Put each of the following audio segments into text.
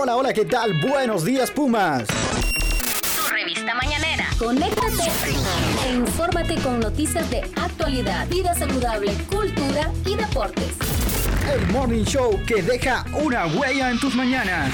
Hola, hola, ¿qué tal? Buenos días, Pumas. Tu revista mañanera. Conéctate e infórmate con noticias de actualidad, vida saludable, cultura y deportes. El Morning Show que deja una huella en tus mañanas.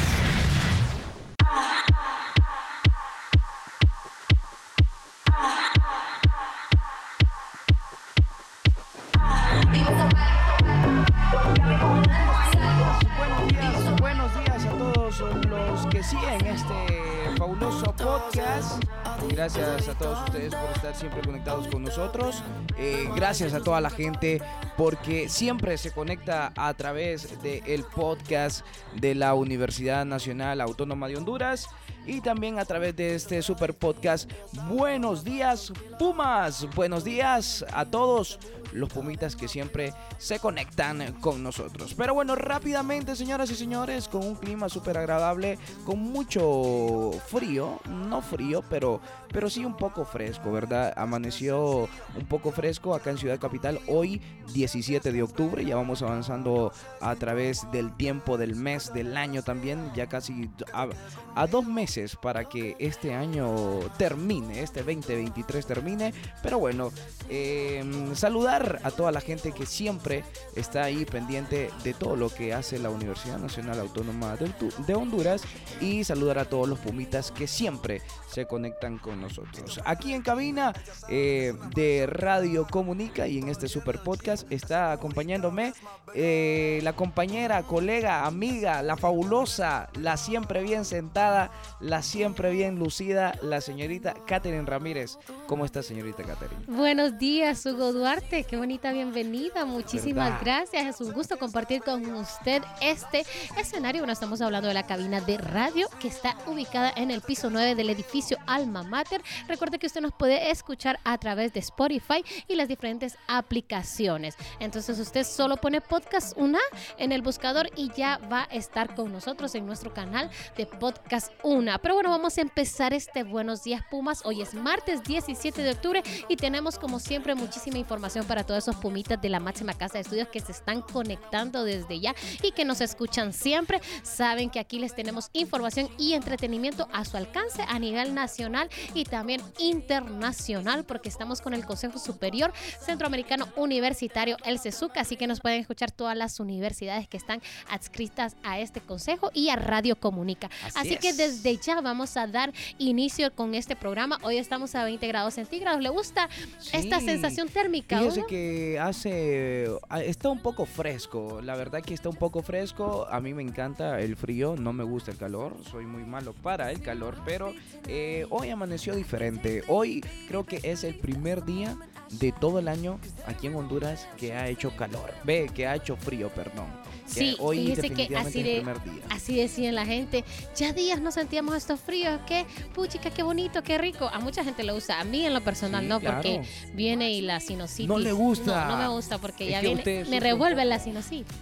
Siempre conectados con nosotros. Eh, gracias a toda la gente porque siempre se conecta a través del podcast de la Universidad Nacional Autónoma de Honduras y también a través de este super podcast. Buenos días, Pumas. Buenos días a todos los pumitas que siempre se conectan con nosotros. Pero bueno, rápidamente, señoras y señores, con un clima súper agradable, con mucho frío, no frío, pero, pero sí un poco fresco, ¿verdad? Amaneció un poco fresco acá en Ciudad Capital hoy, 17 de octubre, ya vamos avanzando a través del tiempo del mes, del año también, ya casi a, dos meses para que este año termine, este 2023 termine, pero bueno, eh, saludar a toda la gente que siempre está ahí pendiente de todo lo que hace la Universidad Nacional Autónoma de, Honduras y saludar a todos los pumitas que siempre se conectan con nosotros. Aquí en cabina eh, de Radio Comunica y en este super podcast está acompañándome eh, la compañera, colega, amiga, la fabulosa, la siempre bien sentada, la siempre bien lucida, la señorita Catherine Ramírez. ¿Cómo está, señorita Catherine? Buenos días, Hugo Duarte. Qué bonita bienvenida. Muchísimas ¿Verdad? gracias. Es un gusto compartir con usted este escenario. Bueno, estamos hablando de la cabina de radio que está ubicada en el piso 9 del edificio Alma Mater. Recuerde que usted nos puede escuchar a través de Spotify y las diferentes aplicaciones. Entonces usted solo pone podcast una en el buscador y ya va a estar con nosotros en nuestro canal de podcast una. Pero bueno, vamos a empezar este Buenos Días Pumas. Hoy es martes 17 de octubre y tenemos como siempre muchísima información para todos esos pumitas de la máxima casa de estudios que se están conectando desde ya y que nos escuchan siempre. Saben que aquí les tenemos información y entretenimiento a su alcance a nivel nacional y también internacional porque estamos con el Consejo Superior Centroamericano Universitario, el CESUC, así que nos pueden escuchar todas las universidades que están adscritas a este consejo y a Radio Comunica. Así Así, que es. desde ya vamos a dar inicio con este programa. Hoy estamos a 20 grados centígrados. ¿Le gusta esta sensación térmica? Fíjese? Que hace. ah, Está un poco fresco. La verdad que está un poco fresco. A mí me encanta el frío. No me gusta el calor. Soy muy malo para el calor. Pero eh, hoy amaneció diferente. Hoy creo que es el primer día de todo el año aquí en Honduras que ha hecho calor. Ve, que ha hecho frío, perdón. Que Sí, hoy fíjese que definitivamente así es de, el primer día. así decían la gente. Ya días no sentíamos estos fríos. Qué puchica, qué bonito, qué rico. A mucha gente le gusta. A mí en lo personal Sí, no, claro. porque viene y la sinusitis. No le gusta. No, no me gusta porque Es ya que viene. Me sufre revuelve la sinusitis.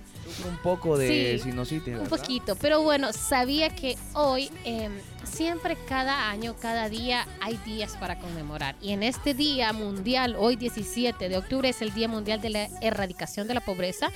Un poco de Sí, sinusitis. Un poquito, pero bueno, sabía que hoy, eh, siempre cada año, cada día, hay días para conmemorar. Y en este día mundial, hoy 17 de octubre, es el Día Mundial de la Erradicación de la Pobreza,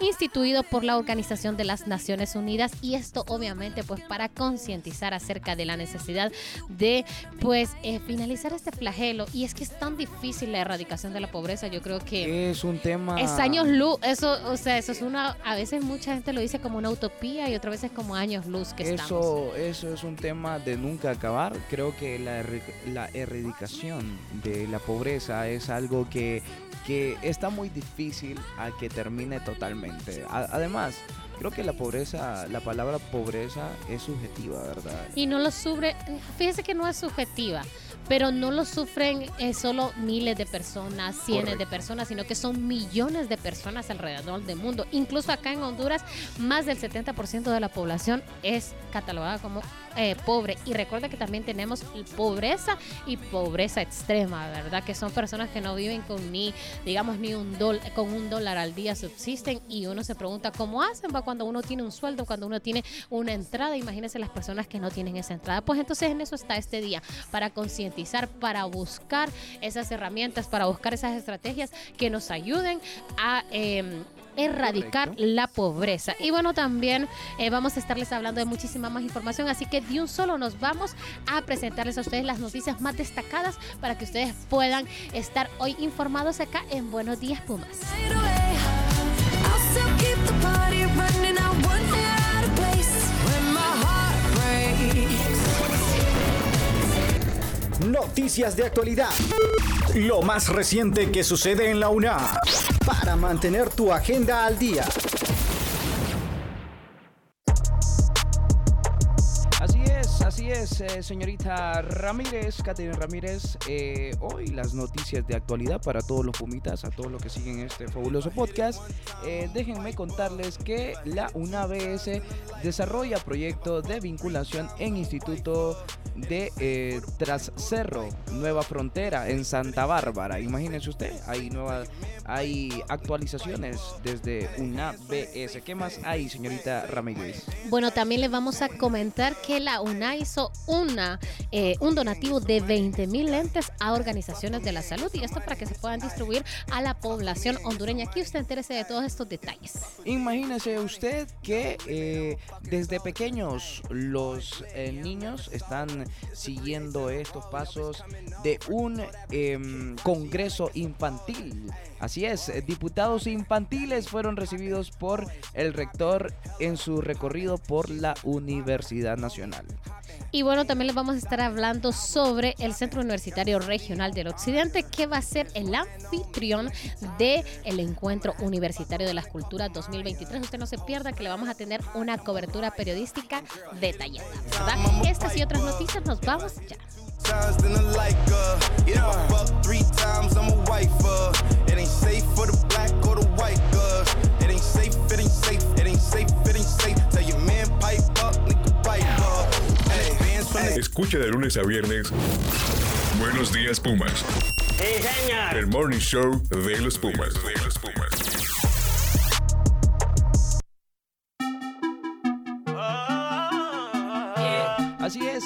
instituido por la Organización de las Naciones Unidas. Y esto obviamente pues para concientizar acerca de la necesidad de pues eh, finalizar este flagelo. Y es que es tan difícil la erradicación de la pobreza, yo creo que... Es un tema. Es años luz, eso, o sea, eso es una, a veces mucha gente lo dice como una utopía y otras veces como años luz que estamos. Eso, eso es un tema de nunca acabar. Creo que la, la erradicación de la pobreza es algo que, que está muy difícil a que termine totalmente. Además, creo que la pobreza, la palabra pobreza es subjetiva, ¿verdad? Y no lo sufre, fíjese que no es subjetiva, pero no lo sufren eh, solo miles de personas, cientos de personas, sino que son millones de personas alrededor del mundo. Incluso acá en Honduras, más del 70% de la población es catalogada como eh, pobre. Y recuerda que también tenemos pobreza y pobreza extrema, ¿verdad? Que son personas que no viven con ni, digamos, ni un dólar, con un dólar al día subsisten y uno se pregunta cómo hacen va cuando uno tiene un sueldo, cuando uno tiene una entrada. Imagínense las personas que no tienen esa entrada. Pues entonces en eso está este día, para concientizar, para buscar esas herramientas, para buscar esas estrategias que nos ayuden a... eh, erradicar Correcto. la pobreza. Y bueno, también eh, vamos a estarles hablando de muchísima más información, así que de un solo nos vamos a presentarles a ustedes las noticias más destacadas para que ustedes puedan estar hoy informados acá en Buenos Días Pumas. Noticias de actualidad. Lo más reciente que sucede en la UNA. Para mantener tu agenda al día. Así es, así es, eh, señorita Ramírez, Catherine Ramírez. eh, hoy las noticias de actualidad para todos los pumitas, a todos los que siguen este fabuloso podcast. Eh, déjenme contarles que la UNABS desarrolla proyecto de vinculación en Instituto de eh, Trascerro, Nueva Frontera, en Santa Bárbara. Imagínense usted, hay, nueva, hay actualizaciones desde UNABS. ¿Qué más hay, señorita Ramírez? Bueno, también les vamos a comentar que la UNA hizo una, eh, un donativo de 20 mil lentes a organizaciones de la salud y esto para que se puedan distribuir a la población hondureña. Aquí usted entérese de todos estos detalles. Imagínese usted que eh, desde pequeños los eh, niños están siguiendo estos pasos de un em, congreso infantil. Así es, diputados infantiles fueron recibidos por el rector en su recorrido por la Universidad Nacional. Y bueno, también les vamos a estar hablando sobre el Centro Universitario Regional del Occidente, que va a ser el anfitrión del el Encuentro Universitario de las Culturas 2023. Usted no se pierda que le vamos a tener una cobertura periodística detallada, ¿verdad? Estas y otras noticias nos vamos ya. Escucha de lunes a viernes. Buenos días, Pumas. El morning show de los Pumas. De los Pumas.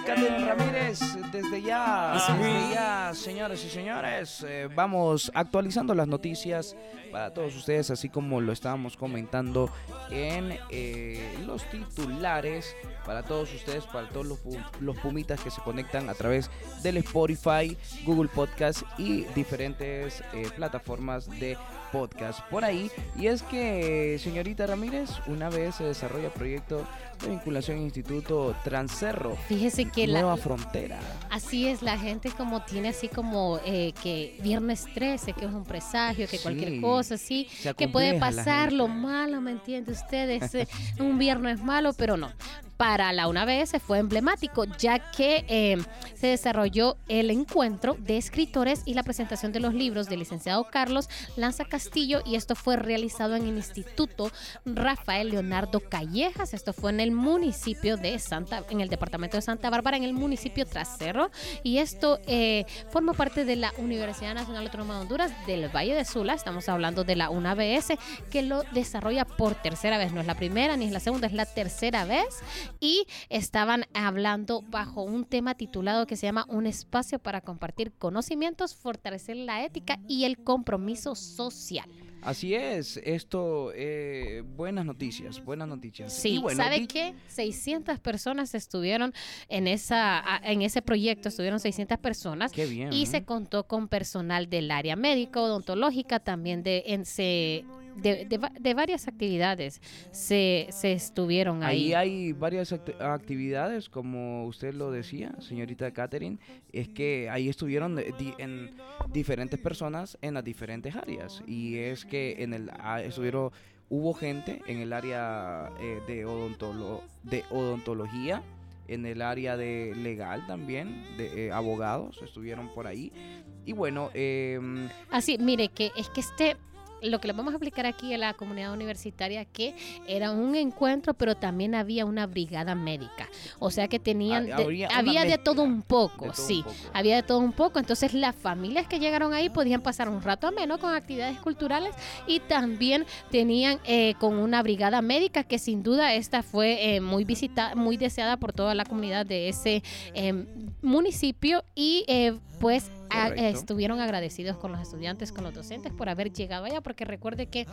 Catherine Ramírez, desde ya, desde ya, señores y señores, eh, vamos actualizando las noticias para todos ustedes, así como lo estábamos comentando en eh, los titulares, para todos ustedes, para todos los, los pumitas que se conectan a través del Spotify, Google Podcast y diferentes eh, plataformas de podcast por ahí. Y es que, señorita Ramírez, una vez se desarrolla proyecto de vinculación Instituto Transcerro. Fíjese que la, Nueva Frontera. Así es, la gente como tiene así como eh, que viernes 13, que es un presagio, que Sí, cualquier cosa así, que puede pasar lo malo, ¿me entiende usted? Es eh, un viernes malo, pero no. Para la UNABS fue emblemático, ya que eh, se desarrolló el encuentro de escritores y la presentación de los libros del licenciado Carlos Lanza Castillo, y esto fue realizado en el Instituto Rafael Leonardo Callejas. Esto fue en el municipio de Santa, en el departamento de Santa Bárbara, en el municipio Trasero. Y esto eh, forma parte de la Universidad Nacional Autónoma de Honduras del Valle de Sula. Estamos hablando de la UNABS, que lo desarrolla por tercera vez. No es la primera ni es la segunda, es la tercera vez. Y estaban hablando bajo un tema titulado que se llama Un espacio para compartir conocimientos, fortalecer la ética y el compromiso social. Así es, esto, eh, buenas noticias, buenas noticias. Sí, bueno, ¿sabe qué? 600 personas estuvieron en esa en ese proyecto, estuvieron 600 personas Qué bien. y ¿eh? se contó con personal del área médica, odontológica, también de en, se- de, de va- de varias actividades se, se estuvieron ahí. Ahí hay varias act- actividades, como usted lo decía, señorita Catherine, es que ahí estuvieron di- en diferentes personas en las diferentes áreas. Y es que en el estuvieron, hubo gente en el área eh, de, odontolo- de odontología, en el área de legal también, de eh, abogados estuvieron por ahí. Y bueno, em, Así, mire, que es que este, lo que le vamos a explicar aquí a la comunidad universitaria, que era un encuentro, pero también había una brigada médica. O sea que tenían, de- había de todo un poco, un sí, poco. había de todo un poco. Entonces las familias que llegaron ahí podían pasar un rato ameno con actividades culturales y también tenían eh, con una brigada médica que sin duda esta fue eh, muy visitada, muy deseada por toda la comunidad de ese eh, municipio y eh, pues a- Correcto. estuvieron agradecidos con los estudiantes, con los docentes por haber llegado allá, porque recuerde que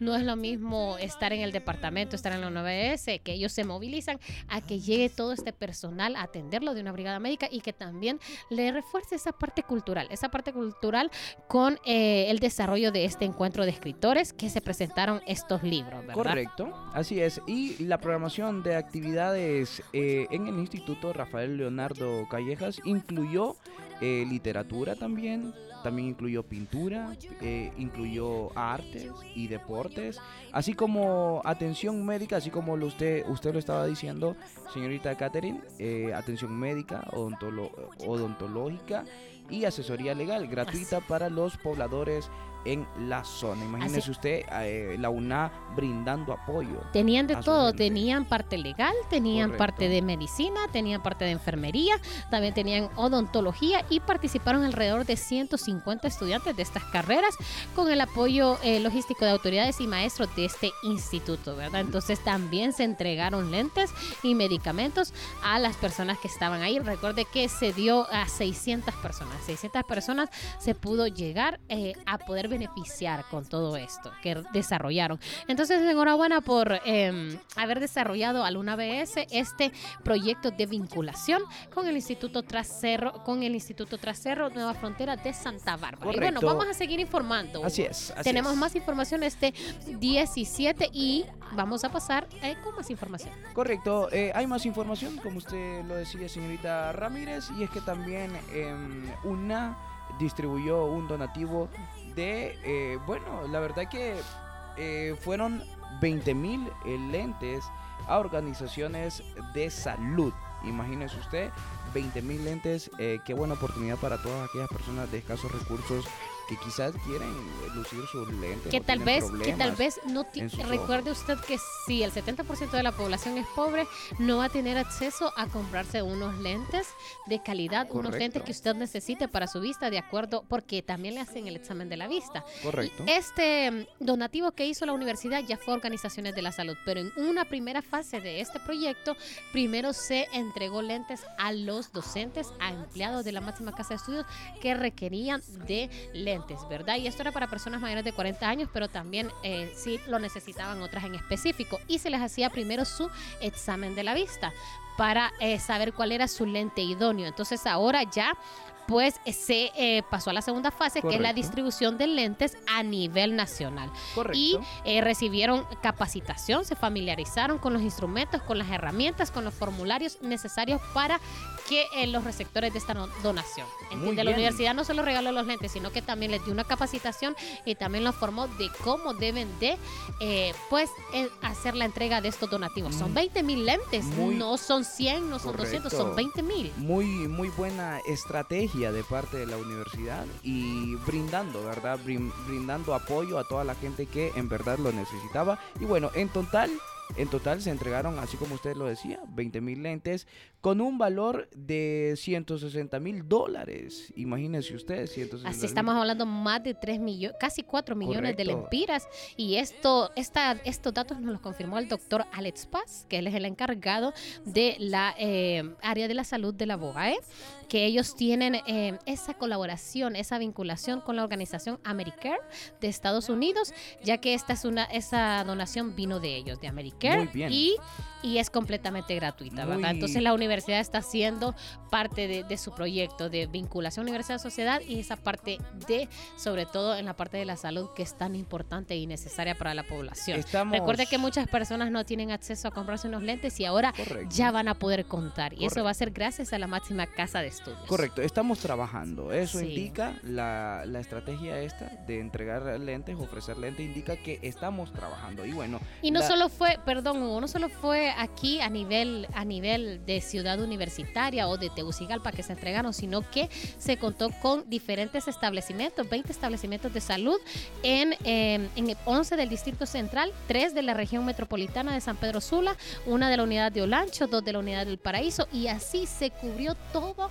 no es lo mismo estar en el departamento, estar en la 9S, que ellos se movilizan a que llegue todo este personal a atenderlo de una brigada médica y que también le refuerce esa parte cultural, esa parte cultural con eh, el desarrollo de este encuentro de escritores que se presentaron estos libros, ¿verdad? Correcto, así es. Y la programación de actividades eh, en el Instituto Rafael Leonardo Callejas incluyó eh, literatura también, también incluyó pintura, eh, incluyó artes y deportes, así como atención médica, así como lo usted, usted lo estaba diciendo, señorita Catherine, eh, atención médica, odontolo- odontológica y asesoría legal gratuita para los pobladores en la zona. Imagínese Así- usted eh, la UNA brindando apoyo. Tenían de todo, gente. tenían parte legal, tenían Correcto. parte de medicina, tenían parte de enfermería, también tenían odontología y participaron alrededor de 150 estudiantes de estas carreras con el apoyo eh, logístico de autoridades y maestros de este instituto, ¿verdad? Entonces también se entregaron lentes y medicamentos a las personas que estaban ahí. Recuerde que se dio a 600 personas, 600 personas se pudo llegar eh, a poder beneficiar con todo esto que desarrollaron. Entonces, enhorabuena por eh, haber desarrollado al UNABS este proyecto de vinculación con el Instituto Trasero, con el Instituto Trasero Nueva Frontera de Santa Bárbara. Y bueno, vamos a seguir informando. Así es. así Tenemos es. más información este 17 y vamos a pasar eh, con más información. Correcto, eh, hay más información, como usted lo decía, señorita Ramírez, y es que también em, UNA distribuyó un donativo de, eh, bueno, la verdad que eh, fueron 20 mil lentes a organizaciones de salud. Imagínese usted, 20 mil lentes, eh, qué buena oportunidad para todas aquellas personas de escasos recursos que quizás quieren lucir sus lentes. que tal vez que tal vez no recuerde usted que si el 70% de la población es pobre no va a tener acceso a comprarse unos lentes de calidad unos lentes que usted necesite para su vista de acuerdo porque también le hacen el examen de la vista Correcto. Y este mm, donativo que hizo la universidad ya fue a organizaciones de la salud pero en una primera fase de este proyecto primero se entregó lentes a los docentes a empleados de la máxima casa de estudios que requerían de lentes, ¿verdad? Y esto era para personas mayores de 40 años, pero también eh, sí lo necesitaban otras en específico. Y se les hacía primero su examen de la vista para eh, saber cuál era su lente idóneo. Entonces ahora ya pues se eh, pasó a la segunda fase, que es la distribución de lentes a nivel nacional Correcto. y eh, recibieron capacitación, se familiarizaron con los instrumentos, con las herramientas, con los formularios necesarios para que eh, los receptores de esta donación. ¿Entiende? La universidad no solo regaló los lentes, sino que también les dio una capacitación y también los formó de cómo deben de eh, pues eh, hacer la entrega de estos donativos. Son Mm. 20 mil lentes, Muy no son 100, no son 200, son correcto. 20 mil. muy muy buena estrategia de parte de la universidad y brindando, ¿verdad? Brin- brindando apoyo a toda la gente que en verdad lo necesitaba. Y bueno, en total, en total se entregaron, así como usted lo decía, 20 mil lentes con un valor de 160 mil dólares. Imagínese usted, 160 Así estamos hablando más de 3 millones, casi 4 millones de lempiras. Y esto, esta, estos datos nos los confirmó el doctor Alex Paz, que él es el encargado de la eh, área de la salud de la BOAE, que ellos tienen eh, esa colaboración, esa vinculación con la organización Americare de Estados Unidos, ya que esta es una, esa donación vino de ellos, de Americare. Y, y es completamente gratuita, ¿verdad? Muy- Entonces la universidad está haciendo parte de, de su proyecto de vinculación universidad-sociedad y esa parte de, sobre todo en la parte de la salud, que es tan importante y necesaria para la población. Estamos- Recuerde que muchas personas no tienen acceso a comprarse unos lentes y ahora Correcto. ya van a poder contar. Y eso va a ser gracias a la máxima casa de estudios. Correcto, estamos trabajando. Eso Sí. indica la, la estrategia esta de entregar lentes, ofrecer lentes, indica que estamos trabajando. Y bueno, Y no la- solo fue, perdón, Hugo, no solo fue aquí a nivel, a nivel de ciudad universitaria o de Tegucigalpa que se entregaron, sino que se contó con diferentes establecimientos, 20 establecimientos de salud en, eh, en el 11 del Distrito Central, 3 de la región metropolitana de San Pedro Sula, una de la unidad de Olancho, dos de la unidad del Paraíso, y así se cubrió todo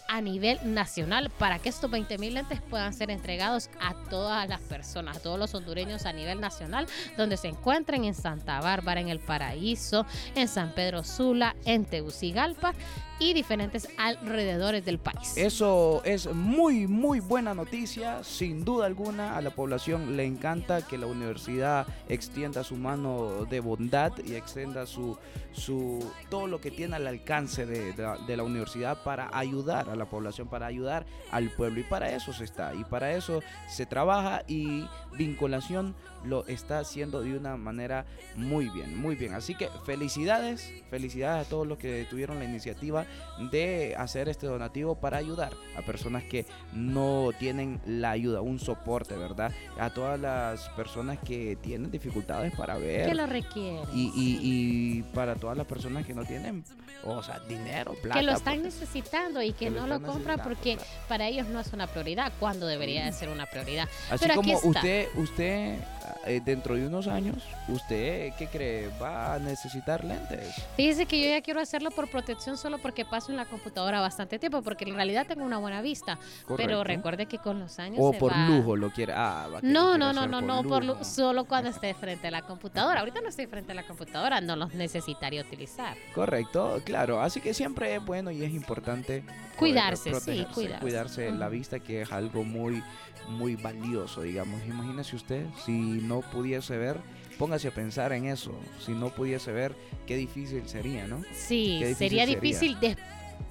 a nivel nacional para que estos 20 mil lentes puedan ser entregados a todas las personas, a todos los hondureños a nivel nacional, donde se encuentren en Santa Bárbara, en El Paraíso, en San Pedro Sula, en Tegucigalpa y diferentes alrededores del país. Eso es muy, muy buena noticia. Sin duda alguna, a la población le encanta que la universidad extienda su mano de bondad y extienda su, su todo lo que tiene al alcance de, de la- de la universidad para ayudar a la población, para ayudar al pueblo. Y para eso se está, y para eso se trabaja y vinculación lo está haciendo de una manera muy bien, muy bien. Así que felicidades, felicidades a todos los que tuvieron la iniciativa de hacer este donativo para ayudar a personas que no tienen la ayuda, un soporte, ¿verdad? A todas las personas que tienen dificultades para ver. que lo requiere. Y, y- y para todas las personas que no tienen, o sea, dinero, plata. que lo están necesitando y que, que no lo están compran porque claro. para ellos no es una prioridad, cuando debería de ser una prioridad. Así Pero aquí como está. usted, usted eh, dentro de unos años, ¿usted qué cree? ¿Va a necesitar lentes? Fíjese que yo ya quiero hacerlo por protección solo porque paso en la computadora bastante tiempo, porque en realidad tengo una buena vista. Pero recuerde que con los años O se por va- lujo lo quiere. Ah, va, No, no, no, no, no, por lu- lujo. solo cuando esté frente a la computadora. Ahorita no estoy frente a la computadora, no los necesitaría utilizar. Correcto, claro. Así que siempre es bueno y es importante Cuidarse, sí, cuidarse. cuidarse la vista, que es algo muy, muy valioso, digamos. Imagínese usted, si no pudiese ver, póngase a pensar en eso. Si no pudiese ver, qué difícil sería, ¿no? Sí, difícil sería sería. difícil de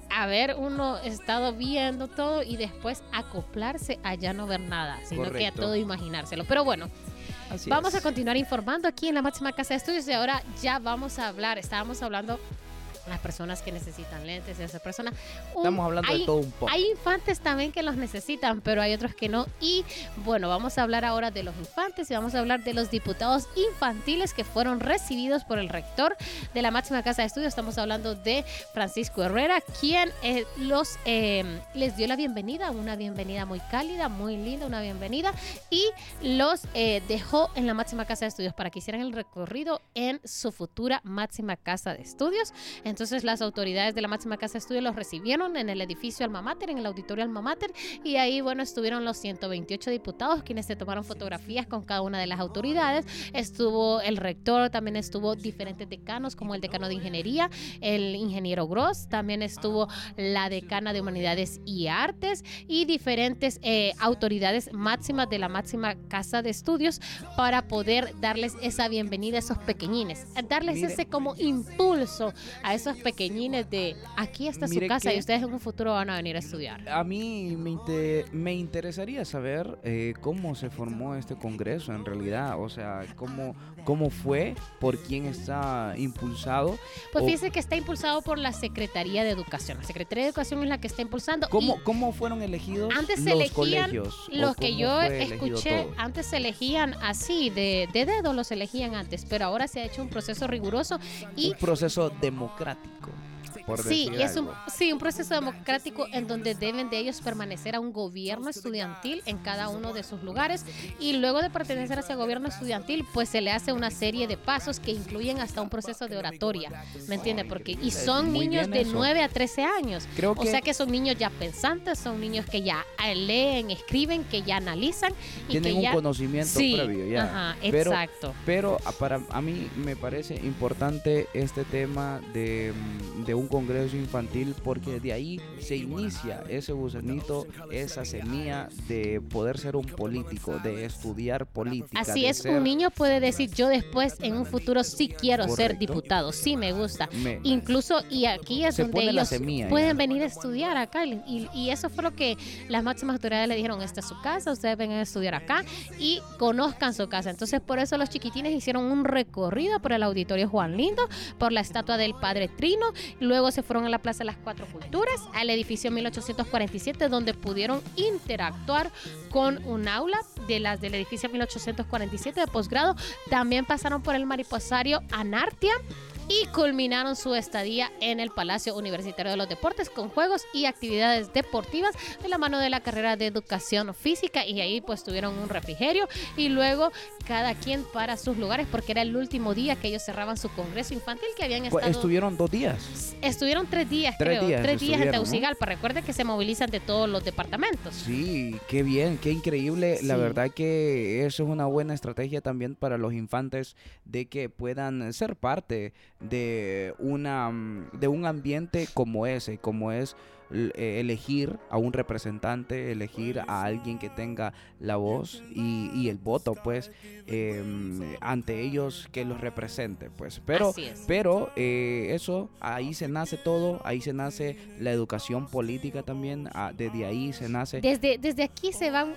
haber uno estado viendo todo y después acoplarse a ya no ver nada, sino que a todo imaginárselo. Pero bueno, Así vamos es. a continuar informando aquí en la máxima casa de estudios y ahora ya vamos a hablar, estábamos hablando las personas que necesitan lentes y esas personas. Un- Estamos hablando hay- de todo un poco. Hay infantes también que los necesitan, pero hay otros que no. Y bueno, vamos a hablar ahora de los infantes y vamos a hablar de los diputados infantiles que fueron recibidos por el rector de la máxima casa de estudios. Estamos hablando de Francisco Herrera, quien eh, los eh, les dio la bienvenida, una bienvenida muy cálida, muy linda, una bienvenida, y los eh, dejó en la máxima casa de estudios para que hicieran el recorrido en su futura máxima casa de estudios. Entonces las autoridades de la máxima casa de estudios los recibieron en el edificio Alma Mater, en el auditorio Alma Mater, y ahí, bueno, estuvieron los 128 diputados quienes se tomaron fotografías con cada una de las autoridades. Estuvo el rector, también estuvo diferentes decanos como el decano de ingeniería, el ingeniero Gross, también estuvo la decana de humanidades y artes y diferentes eh, autoridades máximas de la máxima casa de estudios para poder darles esa bienvenida a esos pequeñines, darles ese como impulso a esos pequeñines de aquí está su casa y ustedes en un futuro van a venir a estudiar. A mí me, inte- me interesaría saber eh, cómo se formó este congreso en realidad, o sea, cómo, cómo fue, por quién está impulsado, Pues o fíjese que está impulsado por la Secretaría de Educación. La Secretaría de Educación es la que está impulsando. y- cómo, cómo fueron elegidos Antes se los elegían colegios. Los que yo escuché, antes se elegían así, de, de dedo los elegían antes, pero ahora se ha hecho un proceso riguroso y un proceso democrático, por sí, decir y es un, sí, un proceso democrático en donde deben de ellos permanecer a un gobierno estudiantil en cada uno de sus lugares y luego de pertenecer a ese gobierno estudiantil, pues se le hace una serie de pasos que incluyen hasta un proceso de oratoria, ¿me entiende? Porque y son Muy niños de eso. 9 a 13 años. Creo O que sea que son niños ya pensantes, son niños que ya eh, leen, escriben, que ya analizan y tienen que un ya conocimiento Sí, previo ya. Ajá, Pero- exacto. Pero a- para a mí me parece importante este tema de, mm, de un congreso infantil porque de ahí se inicia ese gusanito, esa semilla de poder ser un político, de estudiar política. Así es, ser- un niño puede decir, yo después en un futuro sí quiero ser diputado, sí me gusta. Me- Incluso, y aquí es Se donde ellos semilla pueden ya. venir a estudiar acá. Y, y- y eso fue lo que las máximas autoridades le dijeron, esta es su casa, ustedes vengan a estudiar acá y conozcan su casa. Entonces, por eso los chiquitines hicieron un recorrido por el auditorio Juan Lindo, por la estatua del Padre Trino, luego se fueron a la Plaza de las Cuatro Culturas, al edificio 1847, donde pudieron interactuar con un aula de las del edificio 1847 de posgrado. También pasaron por el mariposario Anartia y culminaron su estadía en el Palacio Universitario de los Deportes con juegos y actividades deportivas de la mano de la carrera de educación física y ahí pues tuvieron un refrigerio y luego cada quien para sus lugares porque era el último día que ellos cerraban su congreso infantil que habían Pues, estado estuvieron dos días. estuvieron tres días Tres creo días tres días en estuvieron, ¿no? Que se movilizan de todos los departamentos Sí, qué bien, qué increíble. La verdad que eso es una buena estrategia también para los infantes de que puedan ser parte de una mm, de un ambiente como ese, como es elegir a un representante, elegir a alguien que tenga la voz y, y el voto, pues, eh, ante ellos que los represente, pues. Pero, es. pero eh, eso, ahí se nace todo, ahí se nace la educación política también, ah, desde ahí se nace Desde, desde aquí se van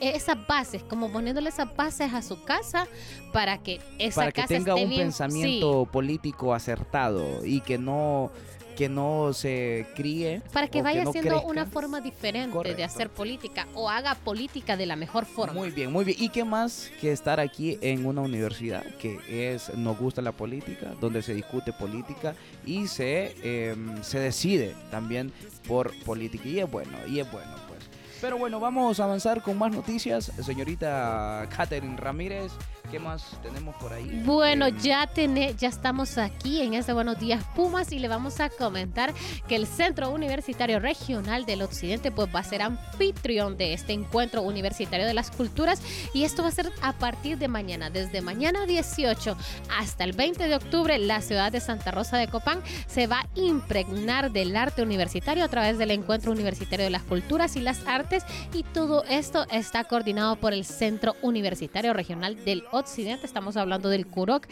esas bases, como poniéndole esas bases a su casa para que esa para que casa tenga esté un bien. pensamiento político acertado y que no que no se críe para que vaya no siendo crezca. una forma diferente Correcto. de hacer política o haga política de la mejor forma. Muy bien, muy bien. ¿Y qué más que estar aquí en una universidad que es nos gusta la política, donde se discute política y se, em, se decide también por política? Y es bueno, y es bueno, pues. Pero bueno, vamos a avanzar con más noticias. Señorita Catherine Ramírez, ¿qué más tenemos por ahí? Bueno, Em, ya, tené- ya estamos aquí en este Buenos Días Pumas y le vamos a comentar que el Centro Universitario Regional del Occidente pues va a ser anfitrión de este encuentro universitario de las culturas y esto va a ser a partir de mañana, desde mañana 18 hasta el 20 de octubre la ciudad de Santa Rosa de Copán se va a impregnar del arte universitario a través del encuentro universitario de las culturas y las artes y todo esto está coordinado por el Centro Universitario Regional del Occidente, estamos hablando del CUROC.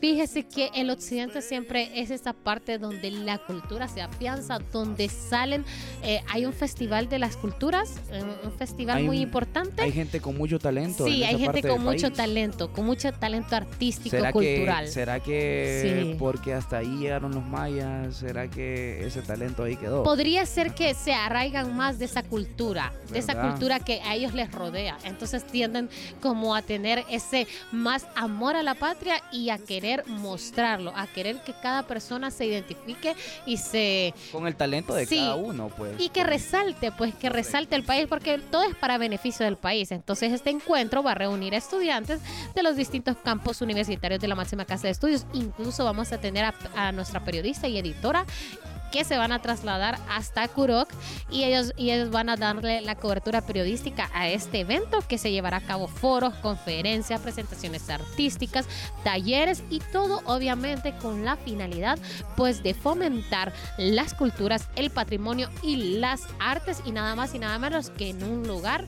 Fíjese que el Occidente siempre es esa parte donde la cultura se afianza, donde salen, eh, hay un festival de las culturas, eh, un festival Hay muy un- importante. Hay gente con mucho talento. Sí, en hay esa gente parte con mucho país. talento, con mucho talento artístico, ¿Será cultural. Que, ¿Será que Sí. porque hasta ahí llegaron los mayas? ¿Será que ese talento ahí quedó? Podría ser que se arraigan más de esa cultura, de esa cultura que a ellos les rodea. Entonces tienden como a tener ese más amor a la patria y a querer mostrarlo, a querer que cada persona se identifique y se Con el talento de Sí. cada uno, pues. y que resalte, pues que resalte el país, porque todo es para beneficio del país. Entonces este encuentro va a reunir a estudiantes de los distintos campos universitarios de la máxima casa de estudios. Incluso vamos a tener a, a nuestra periodista y editora que se van a trasladar hasta Kurok y ellos, y ellos van a darle la cobertura periodística a este evento que se llevará a cabo foros, conferencias, presentaciones artísticas, talleres y todo obviamente con la finalidad pues de fomentar las culturas, el patrimonio y las artes y nada más y nada menos que en un lugar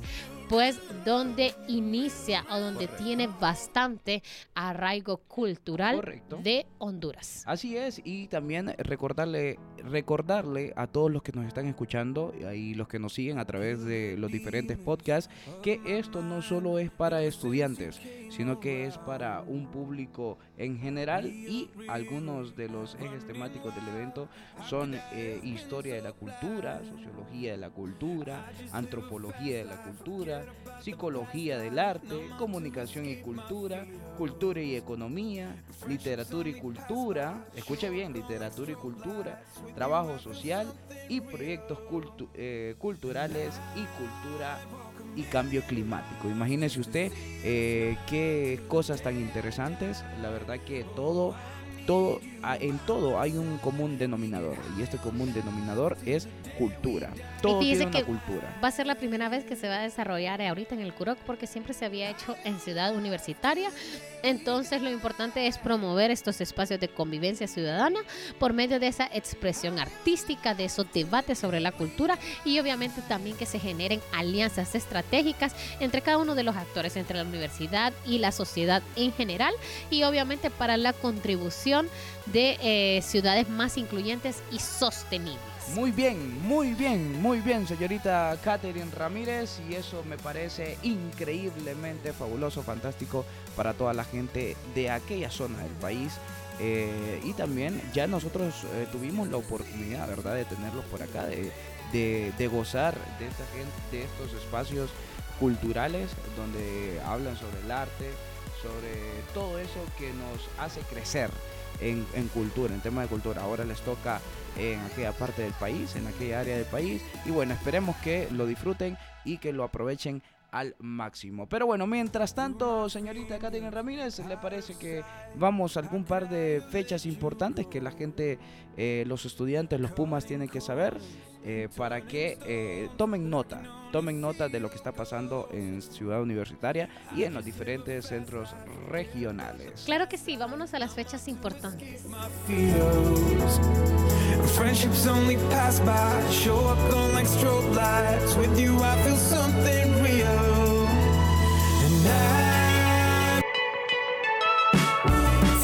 pues donde inicia o donde tiene bastante arraigo cultural Correcto. de Honduras. Así es, y también recordarle, recordarle a todos los que nos están escuchando y los que nos siguen a través de los diferentes podcasts que esto no solo es para estudiantes, sino que es para un público en general y algunos de los ejes temáticos del evento son eh, historia de la cultura, sociología de la cultura, antropología de la cultura, psicología del arte, comunicación y cultura, cultura y economía, literatura y cultura, escuche bien, literatura y cultura, trabajo social y proyectos eh, culturales y cultura y cambio climático. Imagínese usted eh, qué cosas tan interesantes, la verdad que todo todo, en todo hay un común denominador y este común denominador es cultura. Todo fíjese tiene una que cultura. Va a ser la primera vez que se va a desarrollar ahorita en el CUROC porque siempre se había hecho en ciudad universitaria. Entonces lo importante es promover estos espacios de convivencia ciudadana por medio de esa expresión artística, de esos debates sobre la cultura y obviamente también que se generen alianzas estratégicas entre cada uno de los actores, entre la universidad y la sociedad en general y obviamente para la contribución de eh, ciudades más incluyentes y sostenibles. Muy bien, muy bien, muy bien, señorita Catherine Ramírez. Y eso me parece increíblemente fabuloso, fantástico para toda la gente de aquella zona del país. Eh, y también ya nosotros eh, tuvimos la oportunidad, ¿verdad?, de tenerlos por acá, de, de- de gozar de esta gente, de estos espacios culturales donde hablan sobre el arte, sobre todo eso que nos hace crecer en, cultura, en tema de cultura. Ahora les toca en aquella parte del país, en aquella área del país. Y bueno, esperemos que lo disfruten y que lo aprovechen al máximo. Pero bueno, mientras tanto, señorita Katherine Ramírez, ¿le parece que vamos a algún par de fechas importantes que la gente, eh, los estudiantes, los Pumas tienen que saber eh, para que eh, tomen nota, tomen nota de lo que está pasando en Ciudad Universitaria y en los diferentes centros regionales? Claro que sí, vámonos a las fechas importantes. Friendships only pass by, show up gone like strobe lights. With you, I feel something real.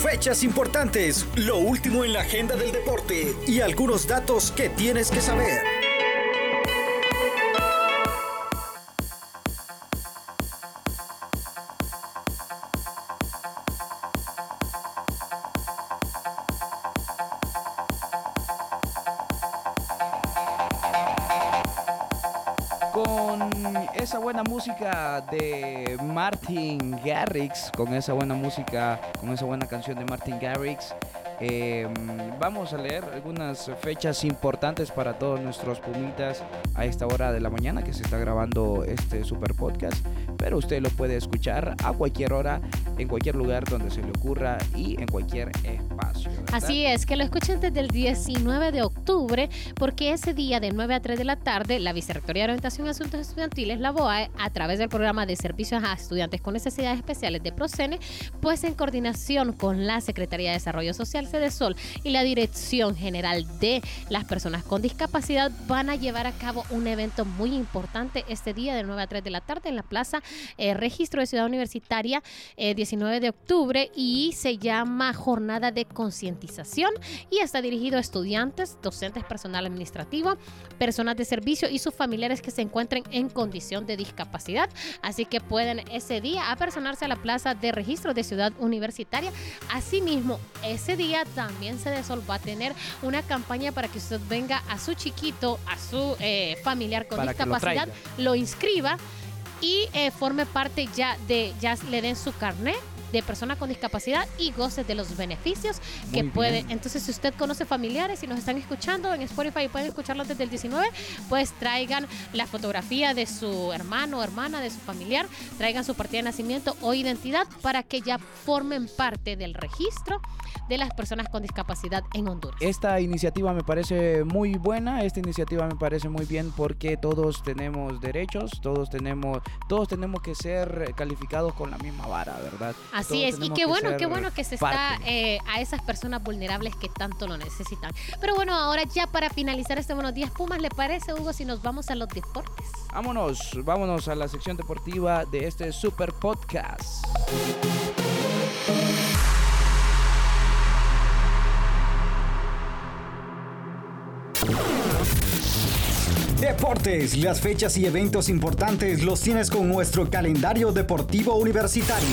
Fechas importantes, lo último en la agenda del deporte y algunos datos que tienes que saber. De Martin Garrix, con esa buena música, con esa buena canción de Martin Garrix, eh, vamos a leer algunas fechas importantes para todos nuestros pumitas a esta hora de la mañana que se está grabando este super podcast. Pero usted lo puede escuchar a cualquier hora, en cualquier lugar donde se le ocurra y en cualquier espacio. Así es, que lo escuchen desde el 19 de octubre, porque ese día de 9 a 3 de la tarde, la Vicerrectoría de Orientación y Asuntos Estudiantiles, la BOAE, a través del programa de servicios a estudiantes con necesidades especiales de Procene, pues en coordinación con la Secretaría de Desarrollo Social, Sol y la Dirección General de las Personas con Discapacidad, van a llevar a cabo un evento muy importante este día de 9 a 3 de la tarde en la Plaza eh, Registro de Ciudad Universitaria, eh, 19 de octubre, y se llama Jornada de Concientización y está dirigido a estudiantes, personal administrativo, personas de servicio y sus familiares que se encuentren en condición de discapacidad. Así que pueden ese día apersonarse a la Plaza de Registro de Ciudad Universitaria. Asimismo, ese día también Cedesol va a tener una campaña para que usted venga a su chiquito, a su eh, familiar con Para que lo discapacidad, lo inscriba y eh, forme parte ya de, ya le den su carnet de persona con discapacidad y goce de los beneficios que Muy puede. bien. Entonces, si usted conoce familiares y nos están escuchando en Spotify y pueden escucharlos desde el 19, pues traigan la fotografía de su hermano o hermana, de su familiar, traigan su partida de nacimiento o identidad para que ya formen parte del registro de las personas con discapacidad en Honduras. Esta iniciativa me parece muy buena, esta iniciativa me parece muy bien porque todos tenemos derechos, todos tenemos, todos tenemos que ser calificados con la misma vara, ¿verdad? Así Todos es, y qué bueno, qué bueno que se está eh, a esas personas vulnerables que tanto lo necesitan. Pero bueno, ahora ya para finalizar este Buenos Días Pumas, ¿le parece, Hugo, si nos vamos a los deportes? Vámonos, vámonos a la sección deportiva de este super podcast. Deportes, las fechas y eventos importantes los tienes con nuestro calendario deportivo universitario.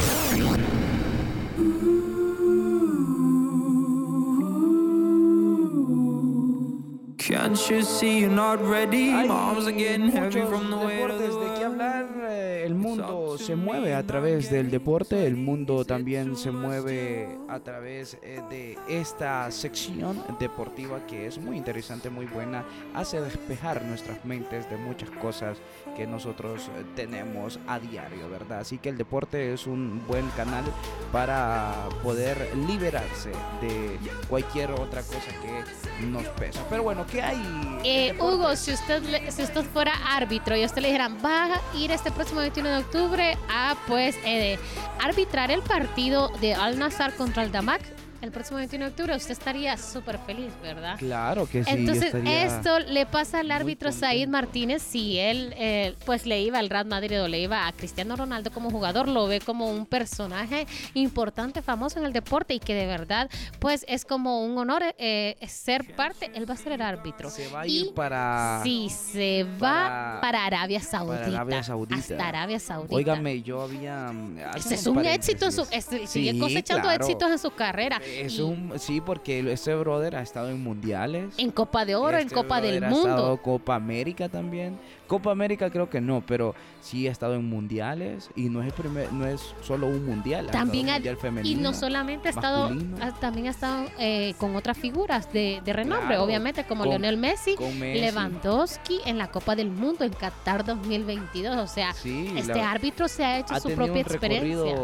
can't you see you're not ready? Are getting heavy from the weight of deportes the de qué world. Mundo se mueve a través del deporte, el mundo también se mueve a través eh, de esta sección deportiva que es muy interesante, muy buena, hace despejar nuestras mentes de muchas cosas que nosotros eh, tenemos a diario, ¿verdad? Así que el deporte es un buen canal para poder liberarse de cualquier otra cosa que nos pesa. Pero bueno, ¿qué hay? Eh? Hugo, si usted, le- si usted fuera árbitro y a usted le dijeran, va a ir este próximo 21 de octubre a pues eh, arbitrar el partido de Al Nazar contra el Damac, el próximo 21 de octubre, usted estaría súper feliz, ¿verdad? Claro que sí. Entonces, esto le pasa al árbitro. Said Martínez si él eh, pues le iba al Real Madrid o le iba a Cristiano Ronaldo como jugador, lo ve como un personaje importante, famoso en el deporte y que de verdad pues es como un honor eh, ser parte, él va a ser el árbitro. Se va a Y ir para. Sí, se va para- para, Arabia Saudita. Arabia Saudita. Hasta Arabia Saudita. Óigame, yo había. Ese es un éxito en su, paréntesis. es- sigue cosechando claro. éxitos en su carrera. Es Y un, sí, porque ese brother ha estado en mundiales. En Copa de Oro, en Este Copa del ha estado Mundo. Copa América también. Copa América creo que no, pero sí ha estado en mundiales y no es el primer, no es solo un mundial. ha estado También ha- mundial y femenino. no solamente ha estado, ha- también ha estado eh, con otras figuras de, de renombre, Claro, obviamente, como con- Lionel Messi. Lewandowski en la Copa del Mundo en Qatar 2022. O sea, Sí, este la- árbitro se ha hecho ha su propia un experiencia.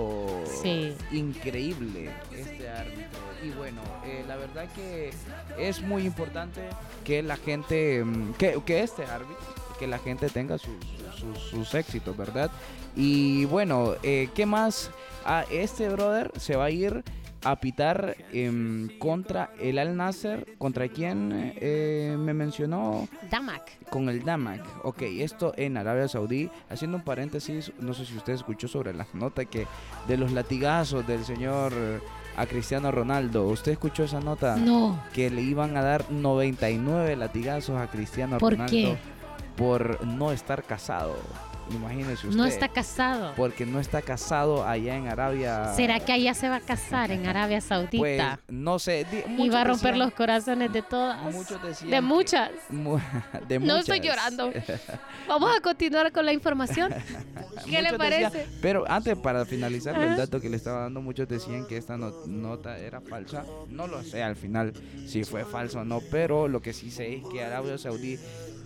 Sí. increíble este árbitro. Y bueno, eh, la verdad que es muy importante que la gente, mm, que, que este árbitro, que la gente tenga sus, sus, sus éxitos, ¿verdad? Y bueno, eh, ¿qué más? Ah, este brother se va a ir a pitar em, contra el Al Nasser, contra quien eh, me mencionó Damak. con el Damak. Ok, esto en Arabia Saudí. Haciendo un paréntesis, no sé si usted escuchó sobre la nota que de los latigazos del señor a Cristiano Ronaldo. ¿Usted escuchó esa nota? No. Que le iban a dar 99 latigazos a Cristiano ¿Por Ronaldo qué? por no estar casado. Imagínese usted. No está casado. Porque no está casado allá en Arabia. ¿Será que allá se va a casar en Arabia Pues Saudita? no sé. y va a romper decían- los corazones de todas. Muchos decían de muchas. de No estoy llorando. Vamos a continuar con la información. ¿Qué le parece? decían- pero antes, para finalizar el dato que le estaba dando, muchos decían que esta no- nota era falsa. No lo sé al final si fue falso o no, pero lo que sí sé es que Arabia Saudí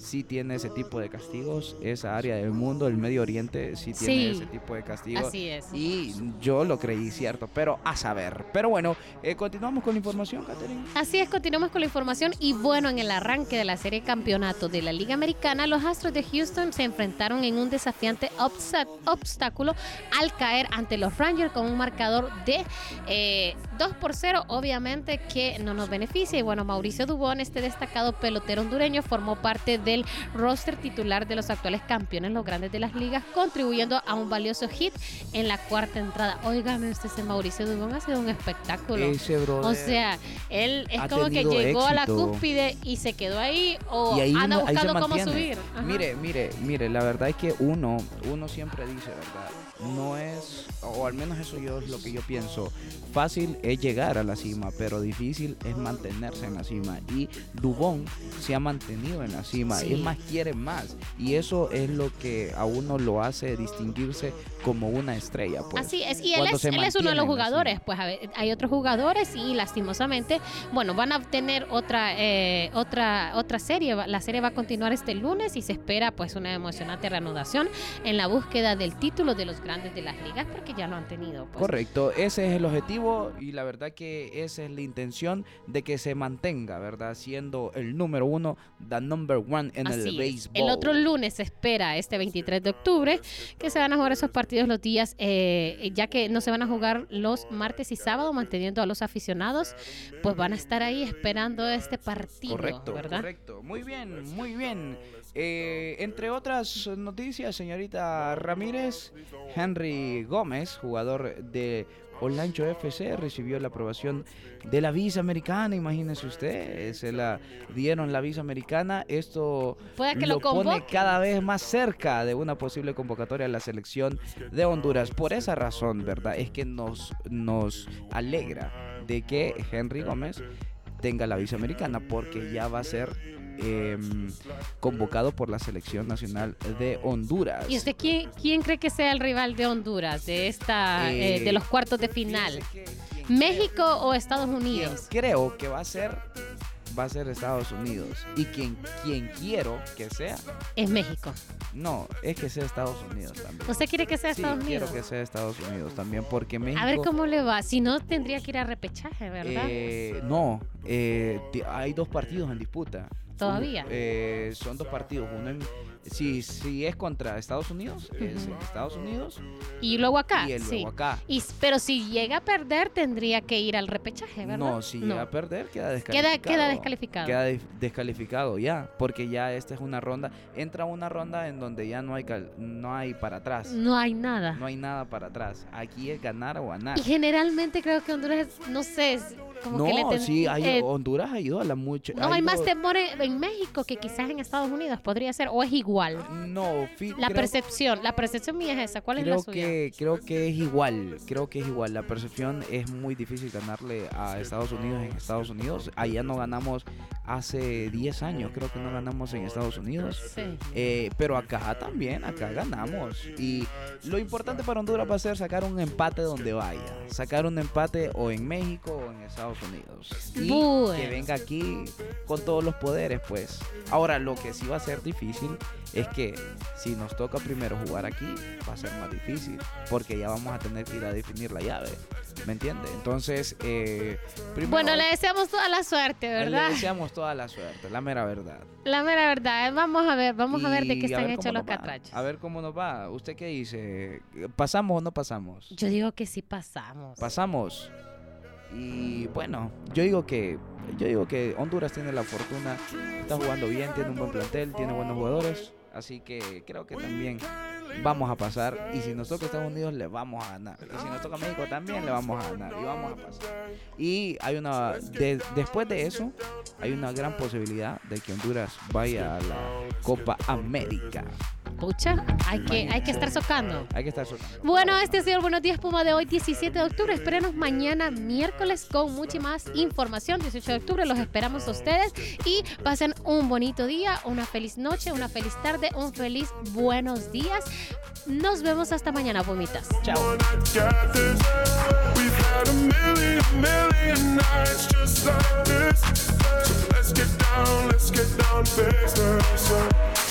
sí tiene ese tipo de castigos. Esa área del mundo, el Medio Oriente, sí tiene Sí. ese tipo de castigos. Así es. Y yo lo creí cierto, pero a saber. Pero bueno, eh, continuamos con la información, Catherine. Así es, continuamos con la información y bueno, en el arranque de la serie campeonato de la Liga Americana, los Astros de Houston se enfrentaron en un desafiante obstáculo al caer ante los Rangers con un marcador de eh, 2 por 0, obviamente que no nos beneficia y bueno, Mauricio Dubón, este destacado pelotero hondureño, formó parte del roster titular de los actuales campeones, los grandes de las ligas, contribuyendo a un valioso hit en la cuarta entrada. Óigame, usted, ese Mauricio Dubón ha sido un espectáculo. Ese. O sea, él es como que llegó a la cúspide y se quedó ahí o ahí, anda buscando cómo subir. Ajá. Mire, mire, mire, la verdad es que uno, uno siempre dice, ¿verdad? No es, o al menos eso yo es lo que yo pienso. Fácil es llegar a la cima, pero difícil es mantenerse en la cima. Y Dubón se ha mantenido en la cima. Sí. Es más, quiere más. Y eso es lo que a uno lo hace distinguirse como una estrella. Pues. Así es, y él es, él es uno de los jugadores. cima. Pues a ver, hay otros jugadores y lastimosamente, bueno, van a tener otra eh, otra otra serie. La serie va a continuar este lunes y se espera pues una emocionante reanudación en la búsqueda del título de los grandes de las ligas porque ya lo han tenido. Pues. Correcto, ese es el objetivo y la verdad que esa es la intención de que se mantenga, ¿verdad? Siendo el número uno, the number one en el Así béisbol. El otro lunes se espera, este 23 de octubre, que se van a jugar esos partidos los días, eh, ya que no se van a jugar los martes y sábado, manteniendo a los aficionados, pues van a estar ahí esperando este partido, Correcto, ¿verdad? correcto. Muy bien, muy bien. Eh, entre otras noticias, señorita Ramírez, Henry Gómez, jugador de Olancho FC, recibió la aprobación de la visa americana. Imagínese usted, se la dieron la visa americana. Esto Puede que lo pone convoque. cada vez más cerca de una posible convocatoria a la selección de Honduras. Por esa razón, ¿verdad? Es que nos, nos alegra de que Henry Gómez tenga la visa americana porque ya va a ser em, convocado por la selección nacional de Honduras. ¿Y usted quién, quién cree que sea el rival de Honduras de esta eh, Eh, de los cuartos de final? ¿México o Estados Unidos? creo que va a ser va a ser Estados Unidos y quien quien quiero que sea Es México. no es que sea Estados Unidos también ¿Usted quiere que sea Sí, Estados quiero Unidos? que sea Estados Unidos también porque México A ver cómo le va. Si no, tendría que ir a repechaje, ¿verdad? Eh, no, eh, hay dos partidos en disputa. ¿Todavía? Eh, son dos partidos. Uno en, si, si es contra Estados Unidos, es en Ujú. Estados Unidos y luego acá, y el sí. luego acá. Y, pero si llega a perder, tendría que ir al repechaje, ¿verdad? No, si llega a perder, queda descalificado. Queda, queda descalificado. Queda des- descalificado ya, porque ya esta es una ronda, entra una ronda en donde ya no hay cal- no hay para atrás, No hay nada. no hay nada para atrás. Aquí es ganar o ganar. Y generalmente creo que Honduras, no sé, es como No, que le sí, hay, eh, Honduras ha ido a la mucho. no ha hay más temor en, en México que quizás en Estados Unidos podría ser, o es igual. Igual? No, fi- La creo- percepción, la percepción mía es esa. ¿Cuál es la creo suya? que creo que es igual creo que es igual. La percepción es muy difícil ganarle a Estados Unidos en Estados Unidos. Allá no ganamos hace 10 años creo que no ganamos en Estados Unidos. Sí. Eh, pero acá también acá ganamos. Y lo importante para Honduras va a ser sacar un empate donde vaya. Sacar un empate o en México o en Estados Unidos. Y que venga aquí con todos los poderes pues. Ahora lo que sí va a ser difícil es que si nos toca primero jugar aquí, va a ser más difícil, porque ya vamos a tener que ir a definir la llave, ¿me entiende? Entonces, eh, primero, Bueno, le deseamos toda la suerte, ¿verdad? le deseamos toda la suerte, la mera verdad. La mera verdad. eh, Vamos a ver, vamos a ver de qué están hechos los catrachos. A ver cómo nos va. ¿Usted qué dice? ¿Pasamos o no pasamos? Yo digo que sí pasamos. Pasamos. Y bueno, yo digo que yo digo que Honduras tiene la fortuna, está jugando bien, tiene un buen plantel, tiene buenos jugadores, así que creo que también vamos a pasar y si nos toca Estados Unidos le vamos a ganar y si nos toca México también le vamos a ganar y vamos a pasar. Y hay una de- después de eso hay una gran posibilidad de que Honduras vaya a la Copa América. Pucha, hay que, hay que estar socando. Hay que estar soltando. Bueno, este ha sido el Buenos Días Puma de hoy, 17 de octubre. Espérenos mañana, miércoles, con mucha más información. 18 de octubre los esperamos a ustedes y pasen un bonito día, una feliz noche, una feliz tarde, un feliz buenos días. Nos vemos hasta mañana, Pumitas. Chao. let's get down, let's get down to business.